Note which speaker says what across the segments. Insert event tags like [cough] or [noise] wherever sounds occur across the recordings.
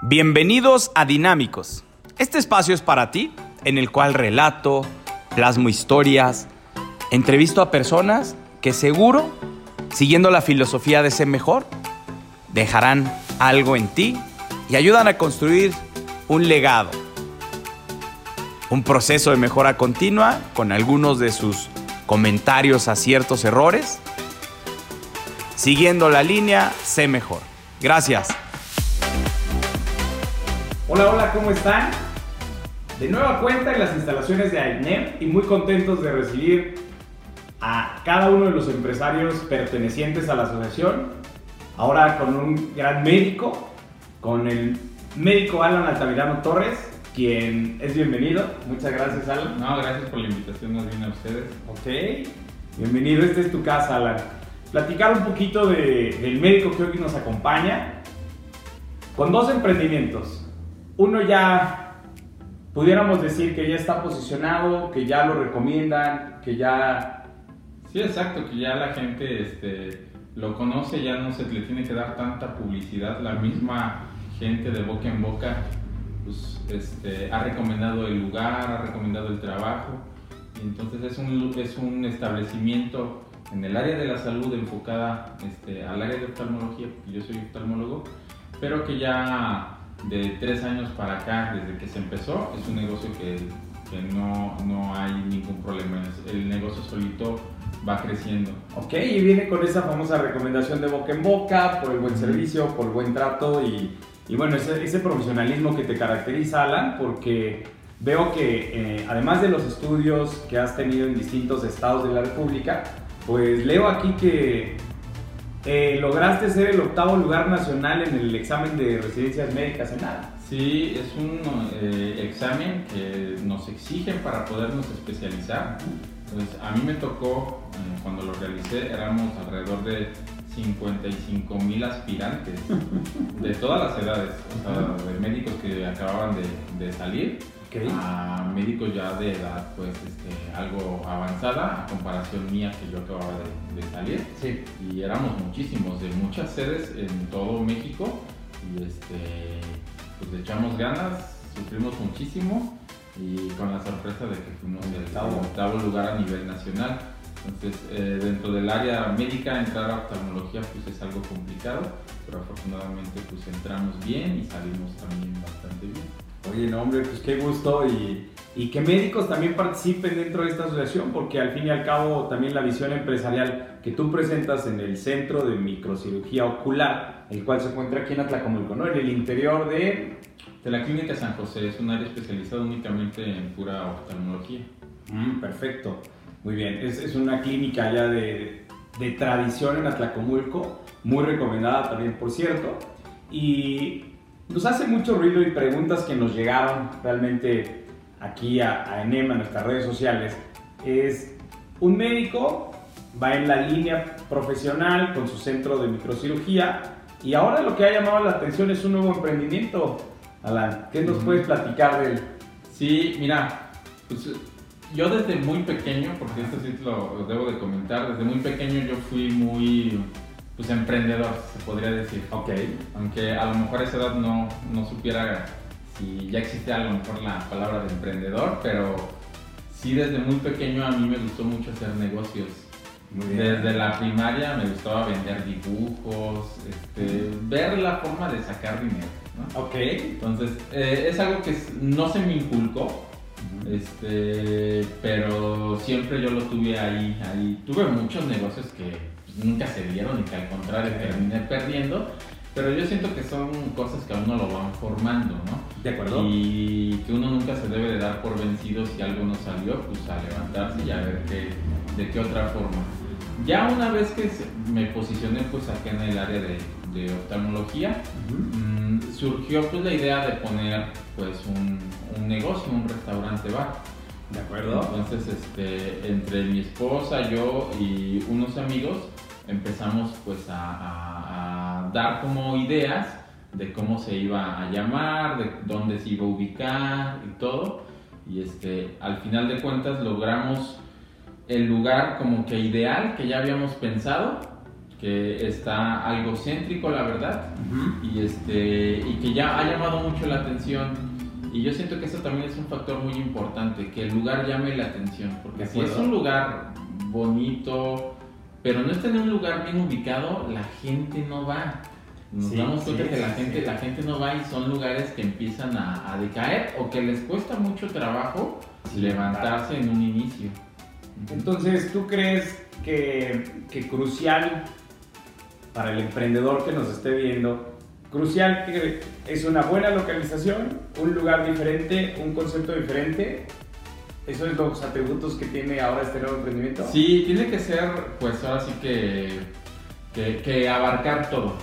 Speaker 1: Bienvenidos a Dinámicos. Este espacio es para ti, en el cual relato, plasmo historias, entrevisto a personas que seguro, siguiendo la filosofía de ser mejor, dejarán algo en ti y ayudan a construir un legado. Un proceso de mejora continua con algunos de sus comentarios a ciertos errores. Siguiendo la línea, sé mejor. Gracias. Hola, hola, ¿cómo están? De nueva cuenta en las instalaciones de AINEM y muy contentos de recibir a cada uno de los empresarios pertenecientes a la asociación. Ahora con un gran médico, con el médico Alan Altamirano Torres, quien es bienvenido. Muchas gracias, Alan.
Speaker 2: No, gracias por la invitación, más bien a ustedes.
Speaker 1: Ok, bienvenido, esta es tu casa, Alan. Platicar un poquito de- del médico que hoy nos acompaña, con dos emprendimientos. Uno ya, pudiéramos decir que ya está posicionado, que ya lo recomiendan, que ya...
Speaker 2: Sí, exacto, que ya la gente este, lo conoce, ya no se le tiene que dar tanta publicidad. La misma gente de boca en boca pues, este, ha recomendado el lugar, ha recomendado el trabajo. Entonces es un, es un establecimiento en el área de la salud enfocada este, al área de oftalmología, porque yo soy oftalmólogo, pero que ya de tres años para acá, desde que se empezó, es un negocio que, que no, no hay ningún problema. El negocio solito va creciendo.
Speaker 1: Ok, y viene con esa famosa recomendación de boca en boca, por el buen servicio, por el buen trato y, y bueno, ese, ese profesionalismo que te caracteriza, Alan, porque veo que eh, además de los estudios que has tenido en distintos estados de la República, pues leo aquí que eh, lograste ser el octavo lugar nacional en el examen de residencias médicas en ALA.
Speaker 2: Sí, es un eh, examen que nos exigen para podernos especializar. Entonces, a mí me tocó, eh, cuando lo realicé, éramos alrededor de 55 mil aspirantes [laughs] de todas las edades, o sea, de médicos que acababan de, de salir a médicos ya de edad, pues, este, algo avanzada a comparación mía que yo acababa de, de salir.
Speaker 1: Sí.
Speaker 2: y éramos muchísimos, de muchas sedes en todo México y este, pues le echamos ganas, sufrimos muchísimo y con la sorpresa de que fuimos el
Speaker 1: Octavo.
Speaker 2: octavo lugar a nivel nacional. Entonces, eh, dentro del área médica, entrar a oftalmología pues es algo complicado, pero afortunadamente pues entramos bien y salimos también bastante bien.
Speaker 1: Oye, no, hombre, pues qué gusto y, y que médicos también participen dentro de esta asociación, porque al fin y al cabo también la visión empresarial que tú presentas en el Centro de Microcirugía Ocular, el cual se encuentra aquí en Atlacomulco, ¿no? En el interior de...
Speaker 2: De la Clínica San José es un área especializada únicamente en pura oftalmología.
Speaker 1: Mm, perfecto, muy bien. Es, es una clínica ya de, de tradición en Atlacomulco, muy recomendada también, por cierto. Y nos hace mucho ruido y preguntas que nos llegaron realmente aquí a, a Enema, a nuestras redes sociales. Es un médico, va en la línea profesional con su centro de microcirugía y ahora lo que ha llamado la atención es un nuevo emprendimiento. Alan, ¿qué nos puedes platicar de él?
Speaker 2: Sí, mira, pues yo desde muy pequeño, porque esto sí te lo, lo debo de comentar, desde muy pequeño yo fui muy pues emprendedor, se podría decir.
Speaker 1: Ok.
Speaker 2: Aunque a lo mejor a esa edad no, no supiera si ya existe a lo mejor la palabra de emprendedor, pero sí desde muy pequeño a mí me gustó mucho hacer negocios.
Speaker 1: Muy
Speaker 2: Desde la primaria me gustaba vender dibujos, este, ver la forma de sacar dinero. ¿no?
Speaker 1: Ok.
Speaker 2: Entonces, eh, es algo que no se me inculcó, este, pero siempre yo lo tuve ahí, ahí. Tuve muchos negocios que nunca se dieron y que al contrario terminé perdiendo, pero yo siento que son cosas que a uno lo van formando, ¿no?
Speaker 1: ¿De acuerdo?
Speaker 2: Y que uno nunca se debe de dar por vencido si algo no salió, pues a levantarse y a ver qué, de qué otra forma. Ya una vez que me posicioné pues acá en el área de, de oftalmología, mm, surgió pues la idea de poner pues un, un negocio, un restaurante bar.
Speaker 1: ¿De acuerdo?
Speaker 2: Entonces, este, entre mi esposa, yo y unos amigos empezamos pues a, a- a dar como ideas de cómo se iba a llamar, de dónde se iba a ubicar y todo. Y este, al final de cuentas logramos el lugar como que ideal que ya habíamos pensado, que está algo céntrico, la verdad, y, este, y que ya ha llamado mucho la atención. Y yo siento que eso también es un factor muy importante, que el lugar llame la atención, porque si es un lugar bonito, pero no está en un lugar bien ubicado, la gente no va. Nos damos cuenta que la gente, la gente no va y son lugares que empiezan a, a decaer o que les cuesta mucho trabajo levantarse en un inicio.
Speaker 1: Entonces, ¿tú crees que, que, crucial para el emprendedor que nos esté viendo, crucial que es una buena localización, un lugar diferente, un concepto diferente? ¿Esos son los atributos que tiene ahora este nuevo emprendimiento?
Speaker 2: Sí, tiene que ser, pues ahora sí que, que, que abarcar todo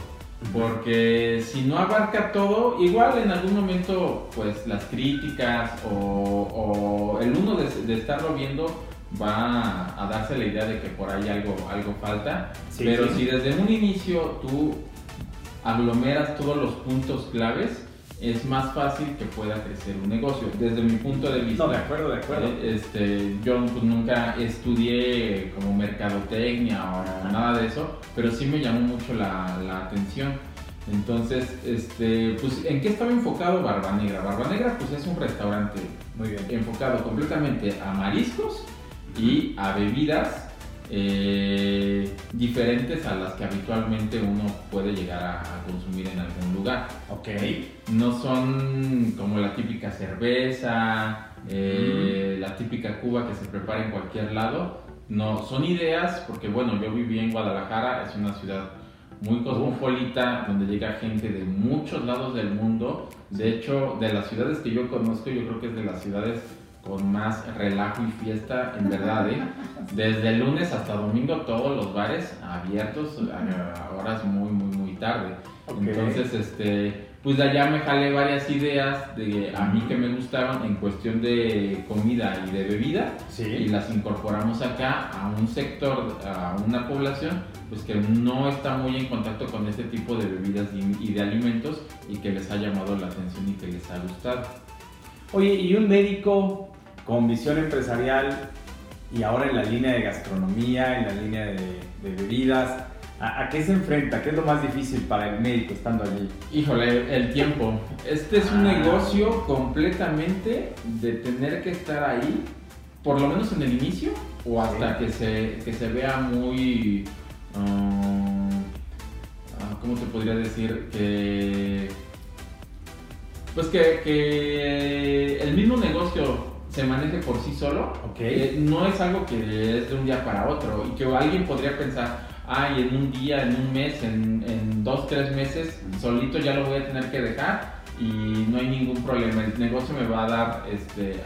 Speaker 2: porque si no abarca todo, igual en algún momento, pues las críticas o, el uno de, estarlo viendo va a, darse la idea de que por ahí algo, algo falta. pero si desde un inicio tú aglomeras todos los puntos claves, es más fácil que pueda crecer un negocio, desde mi punto de vista.
Speaker 1: No, de acuerdo, de acuerdo.
Speaker 2: Eh, este, yo pues, nunca estudié como mercadotecnia o nada de eso, pero sí me llamó mucho la, la atención. Entonces, este, pues, ¿en qué estaba enfocado Barba Negra? Barba Negra, pues, es un restaurante
Speaker 1: Muy bien.
Speaker 2: enfocado completamente a mariscos y a bebidas eh, diferentes a las que habitualmente uno puede llegar a, consumir en algún lugar.
Speaker 1: Ok.
Speaker 2: No son como la típica cerveza, eh, la típica cuba que se prepara en cualquier lado. No, son ideas, porque bueno, yo viví en Guadalajara, es una ciudad muy cosmopolita, donde llega gente de muchos lados del mundo. De hecho, de las ciudades que yo conozco, yo creo que es de las ciudades con más relajo y fiesta, en verdad, ¿eh? Desde el lunes hasta domingo todos los bares abiertos a horas muy, muy, muy tarde. Entonces, este, pues de allá me jalé varias ideas de a mí que me gustaban en cuestión de comida y de bebida y las incorporamos acá a un sector, a una población pues que no está muy en contacto con este tipo de bebidas y de alimentos y que les ha llamado la atención y que les ha gustado.
Speaker 1: Oye, ¿y un médico con visión empresarial y ahora en la línea de gastronomía, en la línea de, bebidas. ¿A, qué se enfrenta? ¿Qué es lo más difícil para el médico estando allí?
Speaker 2: Híjole, el tiempo. Este es un ah. negocio completamente de tener que estar ahí, por lo menos en el inicio, o hasta que, se, que se vea muy... Um, ah, ¿Cómo te podría decir? Que... Pues que, que el mismo negocio se maneje por sí solo,
Speaker 1: okay.
Speaker 2: no es algo que es de un día para otro y que alguien podría pensar, ay, en un día, en un mes, en, en dos, tres meses, solito ya lo voy a tener que dejar y no hay ningún problema, el negocio me va a dar este,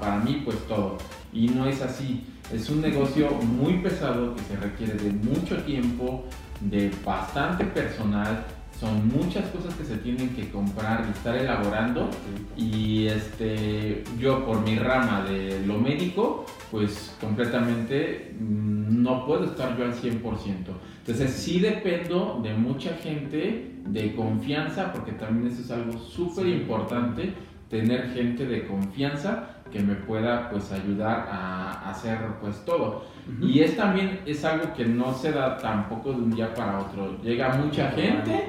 Speaker 2: para mí pues todo. Y no es así, es un negocio muy pesado que se requiere de mucho tiempo, de bastante personal, son muchas cosas que se tienen que comprar y estar elaborando y este yo por mi rama de lo médico pues completamente mm, no puedo estar yo al 100%. Entonces sí dependo de mucha gente de confianza porque también eso es algo súper importante tener gente de confianza que me pueda pues ayudar a hacer pues todo. Y es también es algo que no se da tampoco de un día para otro. Llega mucha gente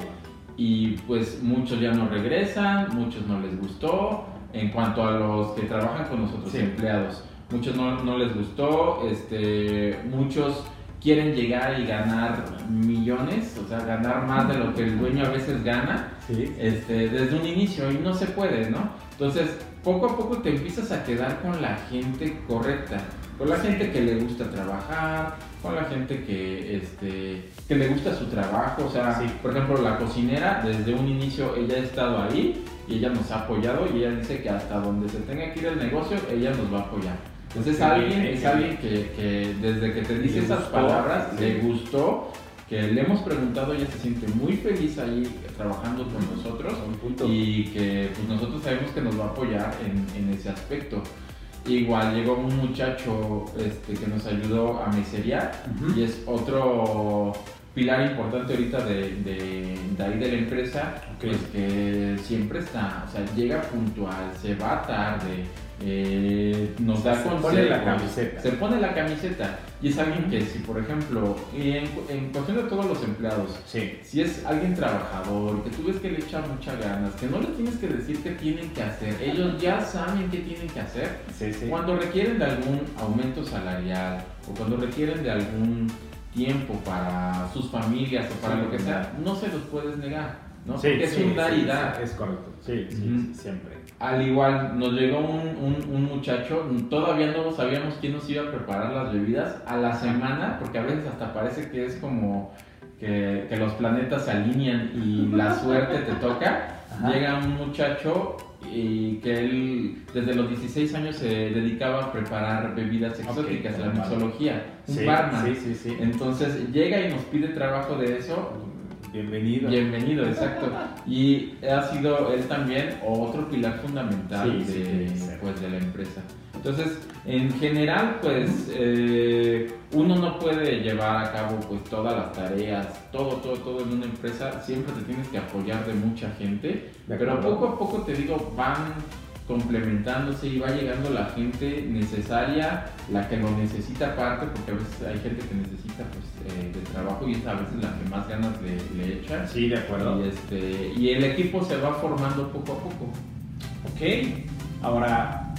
Speaker 2: y pues muchos ya no regresan, muchos no les gustó. En cuanto a los que trabajan con nosotros, empleados, muchos no, no, les gustó, este, muchos quieren llegar y ganar millones, o sea, ganar más de lo que el dueño a veces gana este, desde un inicio y no se puede, ¿no? Entonces, poco a poco te empiezas a quedar con la gente correcta, con la gente que le gusta trabajar, con la gente que, este, que le gusta su trabajo. O sea, por ejemplo, la cocinera, desde un inicio ella ha estado ahí y ella nos ha apoyado y ella dice que hasta donde se tenga que ir el negocio, ella nos va a apoyar. Entonces, alguien, es alguien que, desde que te dice esas palabras le gustó que le hemos preguntado, ella se siente muy feliz ahí trabajando con nosotros y que pues, nosotros sabemos que nos va a apoyar en, en ese aspecto. Igual llegó un muchacho este, que nos ayudó a meserear y es otro, pilar importante ahorita de, de, de ahí de la empresa, pues que siempre está, o sea, llega puntual, se va tarde, eh, nos da
Speaker 1: Se
Speaker 2: consejos,
Speaker 1: pone la camiseta.
Speaker 2: Se pone la camiseta. Y es alguien que si, por ejemplo, en, en cuestión de todos los empleados,
Speaker 1: Sí.
Speaker 2: si es alguien trabajador, que tú ves que le echa muchas ganas, que no le tienes que decir qué tienen que hacer, ellos ya saben qué tienen que hacer.
Speaker 1: Sí, sí.
Speaker 2: Cuando requieren de algún aumento salarial o cuando requieren de algún tiempo para sus familias o para
Speaker 1: Sí,
Speaker 2: lo que sea, no se los puedes negar, ¿no?
Speaker 1: Sí,
Speaker 2: Porque es un dar y dar.
Speaker 1: Es correcto. Sí, siempre.
Speaker 2: Al igual, nos llegó un, un- un muchacho, todavía no sabíamos quién nos iba a preparar las bebidas a la semana, porque a veces hasta parece que es como que, que los planetas se alinean y la suerte te toca.
Speaker 1: Ajá.
Speaker 2: Llega un muchacho y que él desde los 16 años se dedicaba a preparar bebidas exóticas, la mixología, un
Speaker 1: Sí,
Speaker 2: barman.
Speaker 1: sí, sí, sí.
Speaker 2: Entonces llega y nos pide trabajo de eso,
Speaker 1: Bienvenido.
Speaker 2: Bienvenido, exacto. Y ha sido él también otro pilar fundamental
Speaker 1: Sí,
Speaker 2: de, pues, de la empresa. Entonces, en general, pues eh, uno no puede llevar a cabo pues todas las tareas, todo, todo, todo en una empresa. Siempre te tienes que apoyar de mucha gente,
Speaker 1: De
Speaker 2: pero poco a poco te digo van complementándose y va llegando la gente necesaria, la que lo necesita aparte, porque a veces hay gente que necesita pues eh, de trabajo y es a veces la que más ganas le, le echa.
Speaker 1: Sí, de acuerdo.
Speaker 2: Y, este, y el equipo se va formando poco a poco.
Speaker 1: Ok, ahora,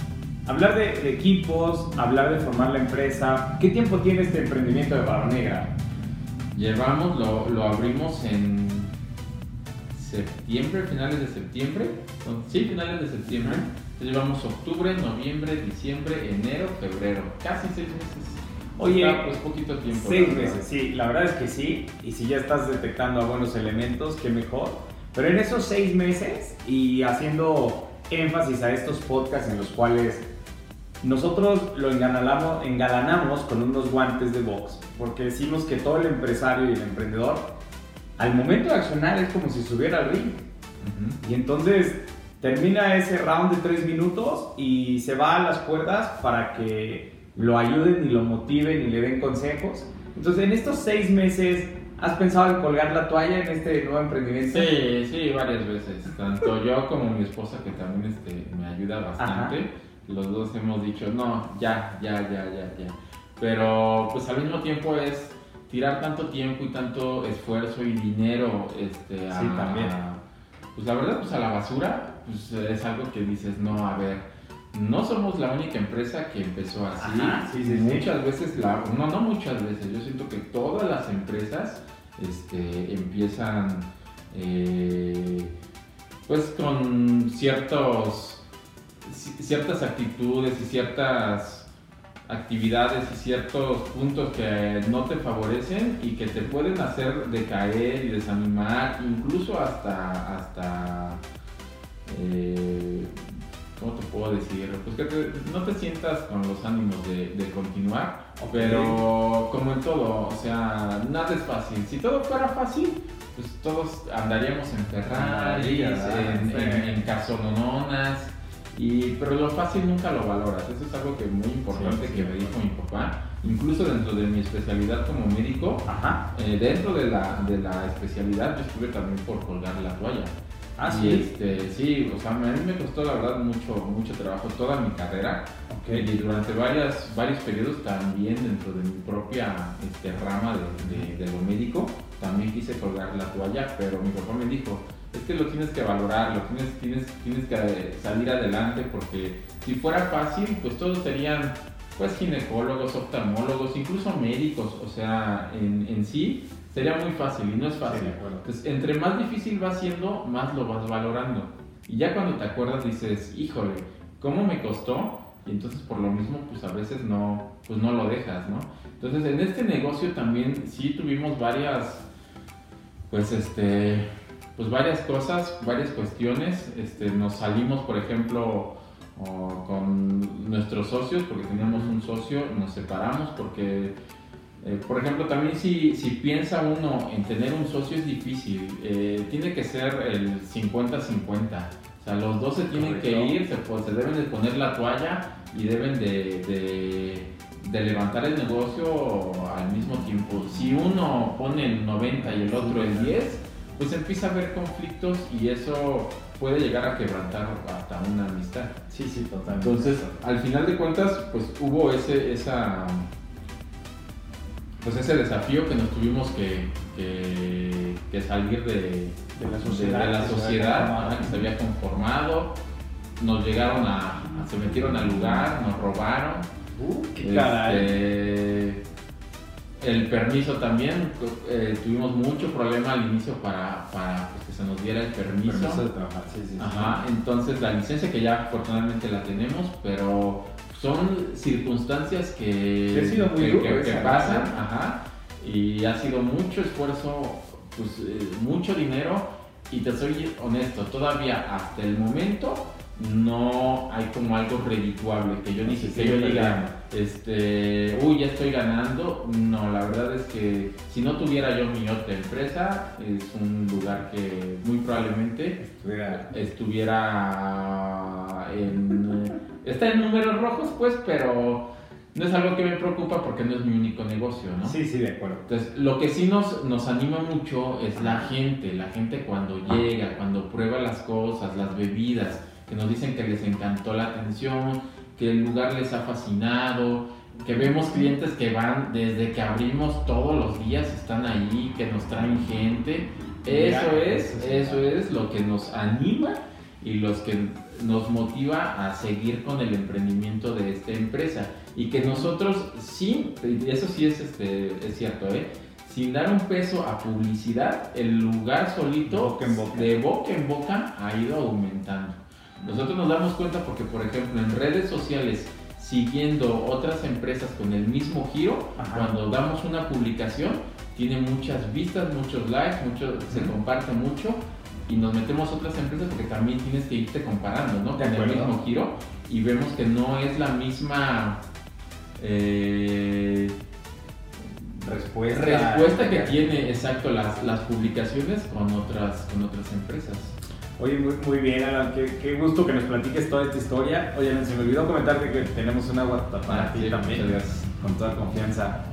Speaker 1: hablar de, de equipos, hablar de formar la empresa. ¿Qué tiempo tiene este emprendimiento de Barra Negra?
Speaker 2: Llevamos, lo, lo abrimos en septiembre, finales de septiembre. Son- Sí, finales de septiembre. Entonces llevamos octubre, noviembre, diciembre, enero, febrero. Casi seis meses.
Speaker 1: Oye,
Speaker 2: Está, pues poquito tiempo.
Speaker 1: Seis meses, sí, la verdad es que sí. Y si ya estás detectando a buenos elementos, qué mejor. Pero en esos seis meses y haciendo énfasis a estos podcasts en los cuales nosotros lo engalanamos, engalanamos con unos guantes de box, porque decimos que todo el empresario y el emprendedor, al momento de accionar es como si subiera al ring.
Speaker 2: Ujú.
Speaker 1: Y entonces termina ese round de tres minutos y se va a las cuerdas para que lo ayuden y lo motiven y le den consejos. Entonces, en estos seis meses, ¿has pensado en colgar la toalla en este nuevo emprendimiento?
Speaker 2: Sí, sí, varias veces. Tanto yo como mi esposa, que también este, me ayuda bastante, los dos hemos dicho, no, ya, ya, ya, ya, ya. Pero pues al mismo tiempo es tirar tanto tiempo y tanto esfuerzo y dinero este, a,
Speaker 1: Sí, también.
Speaker 2: pues la verdad, pues a la basura, pues es algo que dices, no, a ver, no somos la única empresa que empezó así.
Speaker 1: Ajá, sí, sí, sí.
Speaker 2: muchas veces, la, no, no muchas veces, yo siento que todas las empresas este, empiezan eh, pues con ciertos, ci- ciertas actitudes y ciertas actividades y ciertos puntos que no te favorecen y que te pueden hacer decaer y desanimar, incluso hasta, hasta eh, ¿cómo te puedo decir? Pues que te- no te sientas con los ánimos de, de continuar, pero como en todo, o sea, nada es fácil. Si todo fuera fácil, pues todos andaríamos en Ferraris,
Speaker 1: Maravilla,
Speaker 2: en, en, en casonononas, y, pero lo fácil nunca lo valoras. Eso es algo que muy importante
Speaker 1: Sí,
Speaker 2: que
Speaker 1: sí.
Speaker 2: me dijo mi papá. Incluso dentro de mi especialidad como médico,
Speaker 1: Ajá.
Speaker 2: eh, dentro de la, de la especialidad yo estuve también por colgar la toalla.
Speaker 1: Ah,
Speaker 2: y este, sí, o sea, a mí me costó la verdad mucho, mucho trabajo toda mi carrera.
Speaker 1: Ok.
Speaker 2: Y durante varias, varios periodos también dentro de mi propia este, rama de, de- de lo médico, también quise colgar la toalla, pero mi papá me dijo, que lo tienes que valorar, lo tienes, tienes, tienes que salir adelante porque si fuera fácil, pues todos serían pues ginecólogos, oftalmólogos, incluso médicos, o sea, en, en sí sería muy fácil y no es
Speaker 1: Sí,
Speaker 2: fácil.
Speaker 1: acuerdo.
Speaker 2: Entonces, entre más difícil va siendo, más lo vas valorando. Y ya cuando te acuerdas dices, híjole, ¿cómo me costó? Y entonces por lo mismo, pues a veces no, pues no lo dejas, ¿no? Entonces en este negocio también sí tuvimos varias, pues este, pues varias cosas, varias cuestiones. Este, nos salimos, por ejemplo, o con nuestros socios, porque teníamos un socio, nos separamos porque eh, por ejemplo, también si, si piensa uno en tener un socio es difícil, eh, tiene que ser el 50-50. O sea, los dos se tienen que ir, se, pues, se deben de poner la toalla y deben de, de, de levantar el negocio al mismo tiempo. Si uno pone el 90 y el otro el 10, pues empieza a haber conflictos y eso puede llegar a quebrantar hasta una amistad.
Speaker 1: Sí, sí, totalmente.
Speaker 2: Entonces, al final de cuentas, pues hubo ese, esa, pues ese desafío que nos tuvimos que, que, que salir de,
Speaker 1: de la sociedad,
Speaker 2: de la
Speaker 1: que se
Speaker 2: sociedad
Speaker 1: había
Speaker 2: ajá, que se había conformado. Nos llegaron a, a- se metieron al lugar, nos robaron.
Speaker 1: Uh, qué caray.
Speaker 2: El permiso también, eh, tuvimos mucho problema al inicio para, para pues, que se nos diera el permiso.
Speaker 1: Permiso de trabajar, sí, sí, sí.
Speaker 2: Ajá, entonces la licencia que ya afortunadamente la tenemos, pero son circunstancias que,
Speaker 1: Sí, ha sido muy
Speaker 2: que,
Speaker 1: duro
Speaker 2: que- que
Speaker 1: esa,
Speaker 2: pasan, ajá, y ha sido mucho esfuerzo, pues eh, mucho dinero, y te soy honesto, todavía hasta el momento no hay como algo redituable, que yo ni siquiera diga. Este, uy, ya estoy ganando, no, la verdad es que si no tuviera yo mi otra empresa, es un lugar que muy probablemente
Speaker 1: Estuviera-
Speaker 2: estuviera en... Está en números rojos, pues, pero no es algo que me preocupa porque no es mi único negocio, ¿no?
Speaker 1: Sí, sí, de acuerdo.
Speaker 2: Entonces, lo que sí nos, nos anima mucho es la gente, la gente cuando llega, cuando prueba las cosas, las bebidas, que nos dicen que les encantó la atención, que el lugar les ha fascinado, que vemos clientes que van desde que abrimos todos los días, están ahí, que nos traen gente. Eso
Speaker 1: Mira,
Speaker 2: es,
Speaker 1: eso sí.
Speaker 2: eso es lo que nos anima y los que nos motiva a seguir con el emprendimiento de esta empresa y que nosotros y eso sí es, este, es cierto, ¿eh? sin dar un peso a publicidad, el lugar solito
Speaker 1: Boca en boca.
Speaker 2: de boca en boca ha ido aumentando. Nosotros nos damos cuenta porque, por ejemplo, en redes sociales, siguiendo otras empresas con el mismo giro,
Speaker 1: Ajá.
Speaker 2: cuando damos una publicación, tiene muchas vistas, muchos likes, mucho, se comparte mucho y nos metemos a otras empresas porque también tienes que irte comparando, ¿no?
Speaker 1: De
Speaker 2: Con el mismo giro y vemos que no es la misma eh,
Speaker 1: Respuesta.
Speaker 2: respuesta que tiene exacto las, las publicaciones con otras con otras empresas.
Speaker 1: Oye, muy, muy bien, Alan. Qué, qué gusto que nos platiques toda esta historia. Oye, se me olvidó comentarte que tenemos una agua para
Speaker 2: Ah,
Speaker 1: ti
Speaker 2: sí,
Speaker 1: también. Con toda confianza.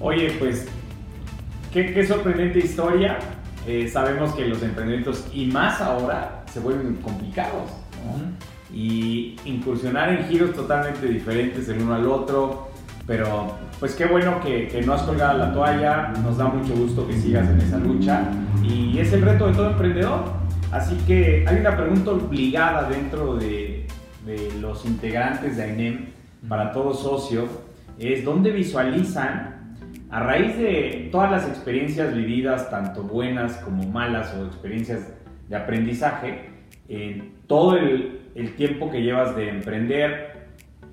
Speaker 1: Oye, pues, qué, qué sorprendente historia. Eh, sabemos que los emprendimientos, y más ahora, se vuelven complicados. ¿no? y incursionar en giros totalmente diferentes el uno al otro. Pero pues qué bueno que, que no has colgado la toalla, nos da mucho gusto que sigas en esa lucha y es el reto de todo emprendedor. Así que hay una pregunta obligada dentro de, de los integrantes de AINEM para todo socio, es dónde visualizan a raíz de todas las experiencias vividas, tanto buenas como malas o experiencias de aprendizaje, en todo el, el tiempo que llevas de emprender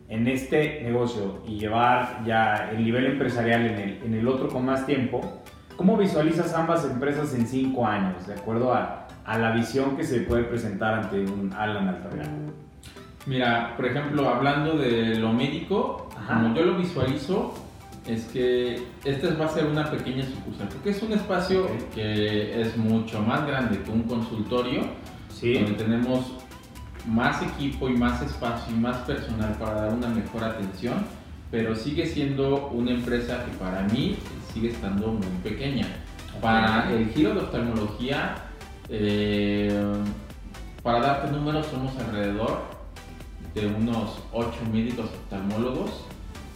Speaker 1: en este negocio y llevar ya el nivel empresarial en el, en el otro con más tiempo, ¿cómo visualizas ambas empresas en cinco años, de acuerdo a, a la visión que se puede presentar ante un Alan Altamirano?
Speaker 2: Mira, por ejemplo, hablando de lo médico,
Speaker 1: Ajá.
Speaker 2: como yo lo visualizo, es que este va a ser una pequeña sucursal, porque es un espacio que es mucho más grande que un consultorio, donde tenemos más equipo y más espacio y más personal para dar una mejor atención, pero sigue siendo una empresa que para mí sigue estando muy pequeña. Para el giro de oftalmología, eh, para darte números, somos alrededor de unos 8 médicos oftalmólogos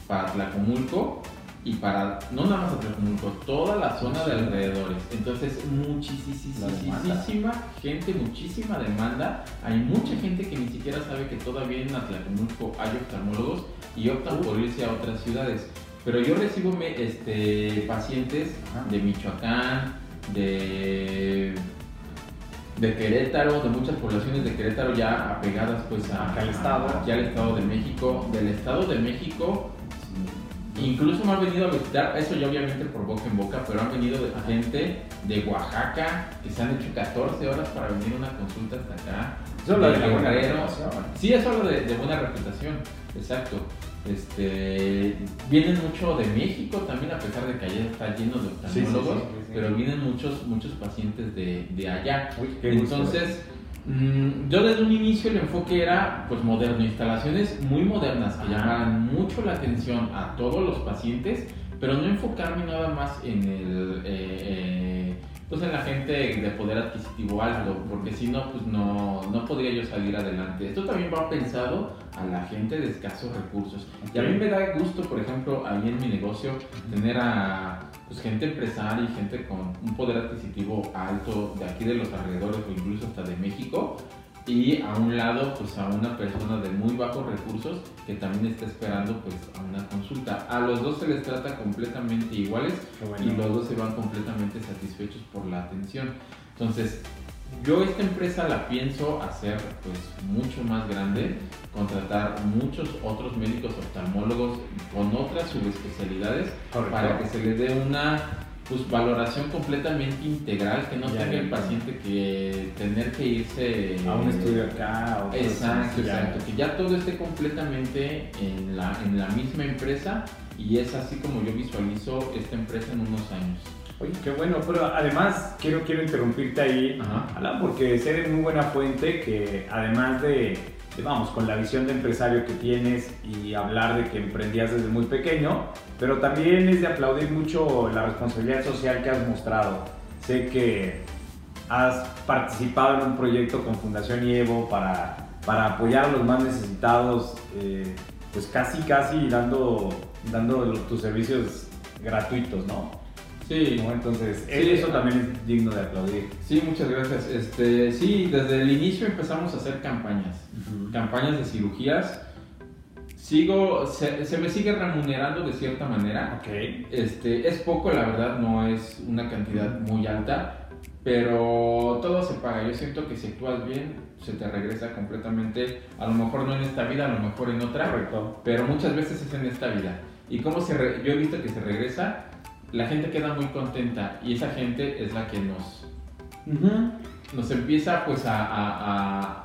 Speaker 2: para Tlacomulco y para, no nada más Tlacomulco, toda la zona de alrededores. Entonces, muchísima gente, muchísima demanda. Hay mucha gente que ni siquiera sabe que todavía en Atlacomulco hay oftalmólogos y optan por irse a otras ciudades. Pero yo recibo me- este, pacientes de Michoacán, de, de Querétaro, de muchas poblaciones de Querétaro ya apegadas pues a,
Speaker 1: al estado.
Speaker 2: a- aquí al Estado de México. Del Estado de México Incluso me han venido a visitar, eso ya obviamente por boca en boca, pero han venido de gente de Oaxaca que se han hecho 14 horas para venir a una consulta hasta acá.
Speaker 1: Eso de
Speaker 2: de
Speaker 1: buena reputación.
Speaker 2: Sí, eso hablo de, de buena reputación, exacto. Este, vienen mucho de México también, a pesar de que allá está lleno de oftalmólogos,
Speaker 1: Sí, sí, sí, sí, sí.
Speaker 2: pero vienen muchos, muchos pacientes de, de allá.
Speaker 1: Uy, gusto.
Speaker 2: Mm, yo desde un inicio el enfoque era pues moderno, instalaciones muy modernas que llamaran mucho la atención a todos los pacientes, pero no enfocarme nada más en el eh, eh, pues en la gente de poder adquisitivo alto, porque si no pues no, no podría yo salir adelante. Esto también va pensado a la gente de escasos recursos. Y a mí me da gusto, por ejemplo, ahí en mi negocio tener a pues, gente empresaria y gente con un poder adquisitivo alto de aquí de los alrededores o incluso hasta de México y a un lado pues a una persona de muy bajos recursos que también está esperando pues a una consulta. A los dos se les trata completamente iguales y los dos se van completamente satisfechos por la atención. Entonces, yo esta empresa la pienso hacer pues mucho más grande, contratar muchos otros médicos oftalmólogos con otras subespecialidades para que se le dé una pues valoración completamente integral, que no tenga el paciente que tener que irse
Speaker 1: a un estudio acá.
Speaker 2: exacto, exacto, que ya todo esté completamente en la, en la misma empresa y es así como yo visualizo esta empresa en unos años.
Speaker 1: Oye, qué bueno, pero además quiero, quiero interrumpirte ahí, Alan, porque de muy buena fuente que además de, vamos, con la visión de empresario que tienes y hablar de que emprendías desde muy pequeño, pero también es de aplaudir mucho la responsabilidad social que has mostrado. Sé que has participado en un proyecto con Fundación IEVO para, para apoyar a los más necesitados, eh, pues casi, casi dando, dando tus servicios gratuitos, ¿no?
Speaker 2: Sí.
Speaker 1: Entonces, eso también es digno de aplaudir.
Speaker 2: Sí, muchas gracias. Este, sí, desde el inicio empezamos a hacer campañas, campañas de cirugías. Sigo, se, me sigue remunerando de cierta manera.
Speaker 1: Okay.
Speaker 2: Este, es poco, la verdad, no es una cantidad muy alta, pero todo se paga. Yo siento que si actúas bien, se te regresa completamente. A lo mejor no en esta vida, a lo mejor en otra,
Speaker 1: Correcto.
Speaker 2: pero muchas veces es en esta vida. Y cómo se yo he visto que se regresa la gente queda muy contenta y esa gente es la que nos, nos empieza pues a,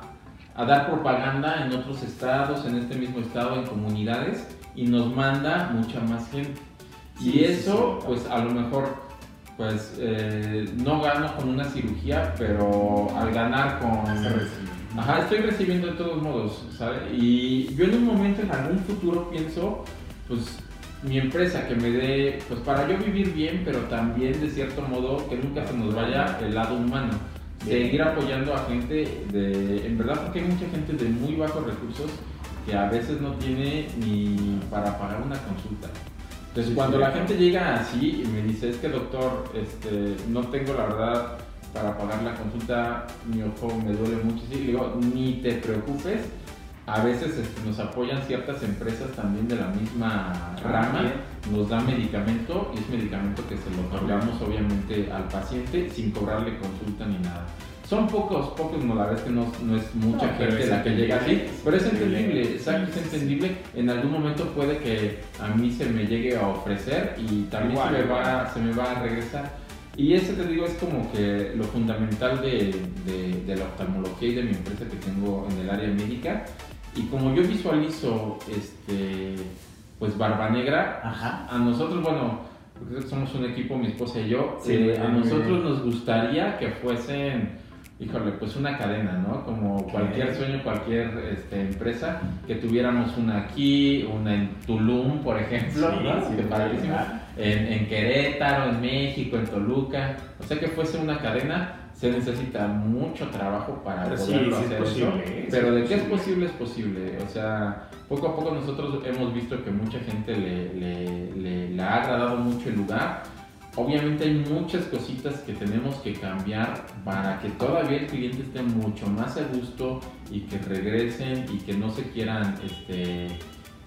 Speaker 2: dar propaganda en otros estados, en este mismo estado, en comunidades y nos manda mucha más gente. y eso pues a lo mejor pues eh, no gano con una cirugía, pero al ganar con... Ajá, estoy recibiendo de todos modos, ¿sabes? Y yo en un momento, en algún futuro pienso, pues mi empresa que me dé, pues para yo vivir bien, pero también de cierto modo que nunca se nos vaya el lado humano. Seguir apoyando a gente de, en verdad porque hay mucha gente de muy bajos recursos que a veces no tiene ni para pagar una consulta. Entonces cuando la gente llega así y me dice, es que doctor, este, no tengo la verdad para pagar la consulta, mi ojo me duele mucho, y digo, ni te preocupes, a veces este, nos apoyan ciertas empresas también de la misma rama, nos dan medicamento y es medicamento que se lo cobramos obviamente al paciente sin cobrarle consulta ni nada. Son pocos, pocos, no, la verdad es que no, es mucha gente la que llega así, pero es entendible, es entendible. En algún momento puede que a mí se me llegue a ofrecer y también se, me va, se me va a regresar. Y ese te digo es como que lo fundamental de, de, de la oftalmología y de mi empresa que tengo en el área médica. Y como yo visualizo, este, pues Barba Negra, a nosotros, bueno, porque somos un equipo, mi esposa y yo, eh, a nosotros nos gustaría que fuesen, híjole, pues una cadena, ¿no? Como cualquier sueño, cualquier este, empresa, que tuviéramos una aquí, una en Tulum, por ejemplo, ¿no? En, en Querétaro, en México, en Toluca, o sea que fuese una cadena se necesita mucho trabajo para poderlo hacer eso. Pero de qué es posible, es posible. O sea, poco a poco nosotros hemos visto que mucha gente le, le, ha agradado mucho el lugar. Obviamente hay muchas cositas que tenemos que cambiar para que todavía el cliente esté mucho más a gusto y que regresen y que no se quieran este,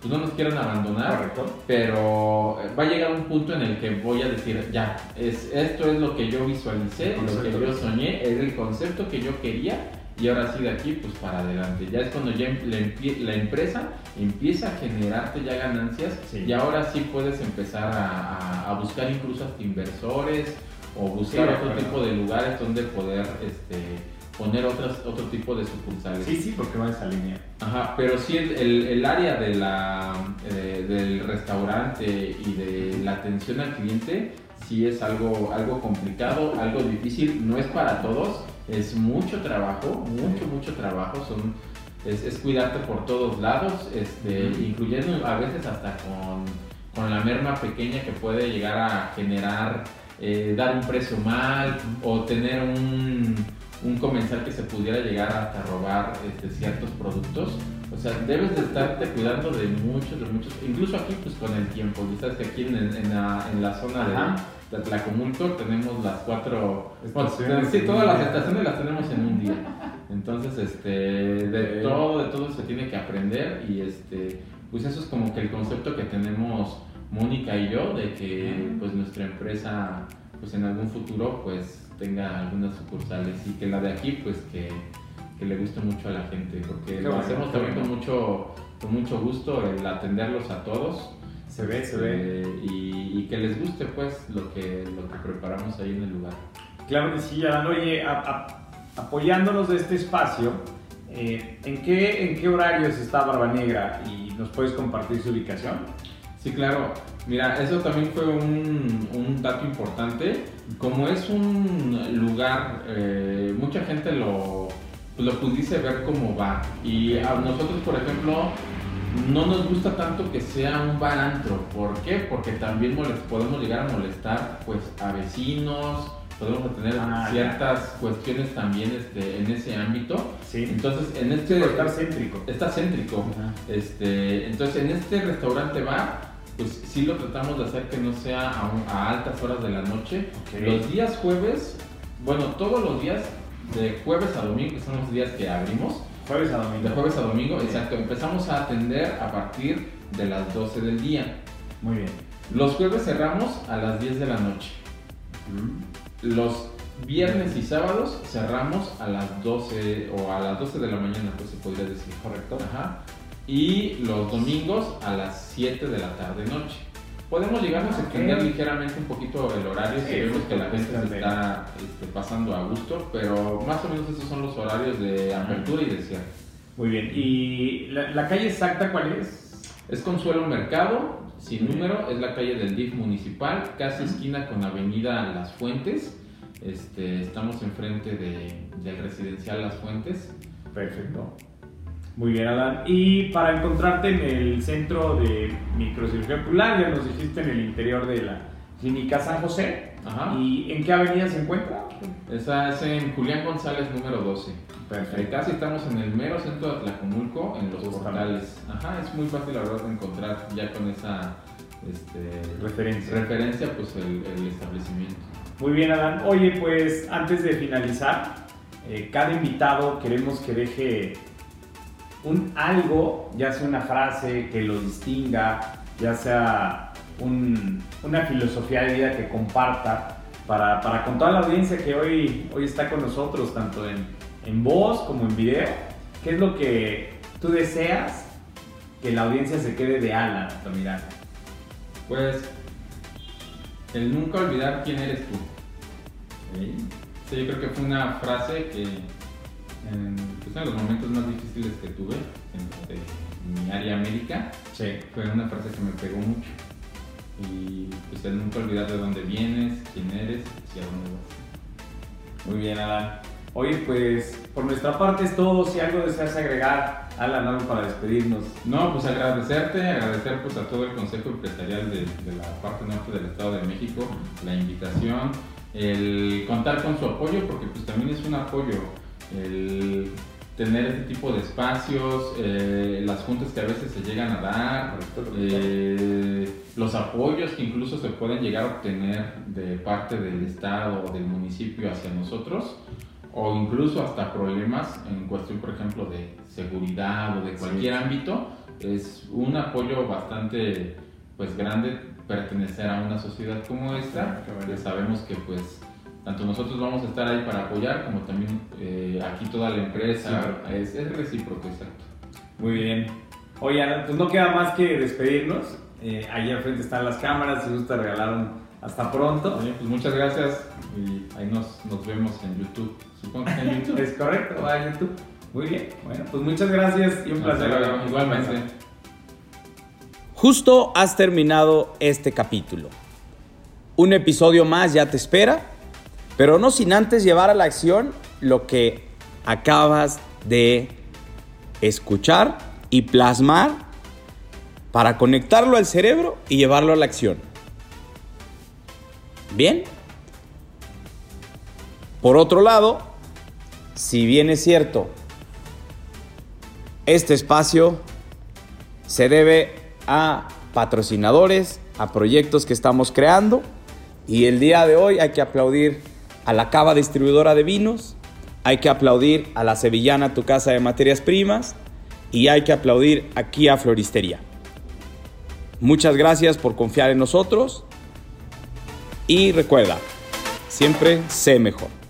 Speaker 2: pues no nos quieran abandonar, pero va a llegar un punto en el que voy a decir, ya, es, esto es lo que yo visualicé, lo que yo soñé, es el concepto que yo quería y ahora sí de aquí pues para adelante. Ya es cuando ya la, empresa empieza a generarte ya ganancias y ahora sí puedes empezar a, buscar incluso hasta inversores o buscar otro tipo de lugares donde poder este, poner otras, otro tipo de sucursales.
Speaker 1: Sí, sí, porque va esa línea.
Speaker 2: Ajá, pero sí el, el área de la, eh, del restaurante y de la atención al cliente sí es algo, algo complicado, algo difícil, no es para todos es mucho trabajo, mucho, mucho trabajo. Son, es, cuidarte por todos lados, este, incluyendo a veces hasta con, con, la merma pequeña que puede llegar a generar, eh, dar un precio mal o tener un, un comensal que se pudiera llegar hasta robar este, ciertos productos. O sea, debes de estarte cuidando de muchos, de muchos, incluso aquí pues con el tiempo. Sabes que aquí en, en, la, en la, zona de, de Tlacomulco tenemos las cuatro, estaciones, sí, todas las estaciones las tenemos en un día. [laughs] Entonces, este, de todo, de todo se tiene que aprender y este, pues eso es como que el concepto que tenemos Mónica y yo de que pues nuestra empresa pues en algún futuro pues tenga algunas sucursales y que la de aquí pues que, que le guste mucho a la gente porque lo hacemos también con mucho con mucho gusto el atenderlos a todos.
Speaker 1: Se ve se ve.
Speaker 2: Eh, y, y, que les guste pues lo que lo que preparamos ahí en el lugar.
Speaker 1: Claro que sí Alan. Oye apoyándonos de este espacio eh, ¿en, qué, ¿en qué horarios está Barba Negra y nos puedes compartir su ubicación?
Speaker 2: Sí, claro. Mira, eso también fue un, un dato importante. Como es un lugar, eh, mucha gente lo, lo pudiese ver como bar. Y a nosotros, por ejemplo, no nos gusta tanto que sea un bar antro. ¿Por qué? Porque también podemos llegar a molestar pues, a vecinos, podemos tener ah, ciertas cuestiones también este, en ese ámbito.
Speaker 1: Sí.
Speaker 2: Entonces, en este...
Speaker 1: está céntrico.
Speaker 2: Está céntrico. Este, entonces, en este restaurante bar pues sí lo tratamos de hacer que no sea a, altas horas de la noche. Los días jueves, bueno, todos los días de jueves a domingo, que son los días que abrimos.
Speaker 1: Jueves a domingo.
Speaker 2: De jueves a domingo, exacto. Empezamos a atender a partir de las 12 del día.
Speaker 1: Muy bien.
Speaker 2: Los jueves cerramos a las 10 de la noche. Mm. Los viernes y sábados cerramos a las 12 o a las 12 de la mañana, pues se podría decir.
Speaker 1: Correcto.
Speaker 2: Ajá y los domingos a las 7 de la tarde noche. Podemos llegar a extender ligeramente un poquito el horario si vemos que la gente se está este, pasando a gusto, pero más o menos esos son los horarios de apertura y de cierre.
Speaker 1: Muy bien, ¿y la, calle exacta cuál es?
Speaker 2: Es Consuelo Mercado, sin número, es la calle del DIF municipal, casi esquina con Avenida Las Fuentes. Este, estamos enfrente de, del residencial Las Fuentes.
Speaker 1: Perfecto. Muy bien, Adán. Y para encontrarte en el centro de microcirugía ocular, ya nos dijiste en el interior de la clínica San José. Ajá. ¿Y en qué avenida se encuentra?
Speaker 2: Esa es en Julián González número 12.
Speaker 1: Perfecto.
Speaker 2: Casi estamos en el mero centro de Tlacomulco, en los portales. Ajá, es muy fácil la verdad de encontrar ya con esa este,
Speaker 1: referencia.
Speaker 2: referencia pues el, el, establecimiento.
Speaker 1: Muy bien, Adán. Oye, pues antes de finalizar, eh, cada invitado queremos que deje un algo, ya sea una frase que lo distinga, ya sea una filosofía de vida que comparta para, para, con toda la audiencia que hoy, hoy está con nosotros, tanto en, en voz como en video. ¿Qué es lo que tú deseas que la audiencia se quede de ala a tu mirada?
Speaker 2: Pues el nunca olvidar quién eres tú. Sí, yo creo que fue una frase que en, pues, en los momentos más difíciles que tuve en, mi área médica, fue una frase que me pegó mucho. Y pues el nunca olvidar de dónde vienes, quién eres y a dónde vas.
Speaker 1: Muy bien, Alan. Oye, pues por nuestra parte es todo. Si algo deseas agregar, Alan, algo para despedirnos.
Speaker 2: No, pues agradecerte, agradecer pues a todo el Consejo Empresarial de, de la parte norte del Estado de México la invitación, el contar con su apoyo, porque pues también es un apoyo el tener este tipo de espacios, eh, las juntas que a veces se llegan a dar, eh, los apoyos que incluso se pueden llegar a obtener de parte del Estado o del municipio hacia nosotros, o incluso hasta problemas en cuestión, por ejemplo, de seguridad o de cualquier ámbito, es un apoyo bastante pues grande pertenecer a una sociedad como esta, que sabemos que pues tanto nosotros vamos a estar ahí para apoyar como también eh, aquí toda la empresa. es, recíproco, exacto.
Speaker 1: Muy bien. Oye, pues no queda más que despedirnos. Eh, ahí al frente están las cámaras, si gusta regalaron hasta pronto.
Speaker 2: pues muchas gracias y ahí nos, nos vemos en YouTube. Supongo que en [laughs] YouTube.
Speaker 1: es correcto, va a YouTube. Muy bien, bueno, pues muchas gracias y un placer.
Speaker 2: Igualmente.
Speaker 3: Justo has terminado este capítulo. Un episodio más ya te espera pero no sin antes llevar a la acción
Speaker 1: lo que acabas de escuchar y plasmar para conectarlo al cerebro y llevarlo a la acción. Bien. Por otro lado, si bien es cierto, este espacio se debe a patrocinadores, a proyectos que estamos creando y el día de hoy hay que aplaudir a la Cava Distribuidora de Vinos, hay que aplaudir a la Sevillana Tu Casa de Materias Primas y hay que aplaudir aquí a Floristería. Muchas gracias por confiar en nosotros y recuerda, siempre sé mejor.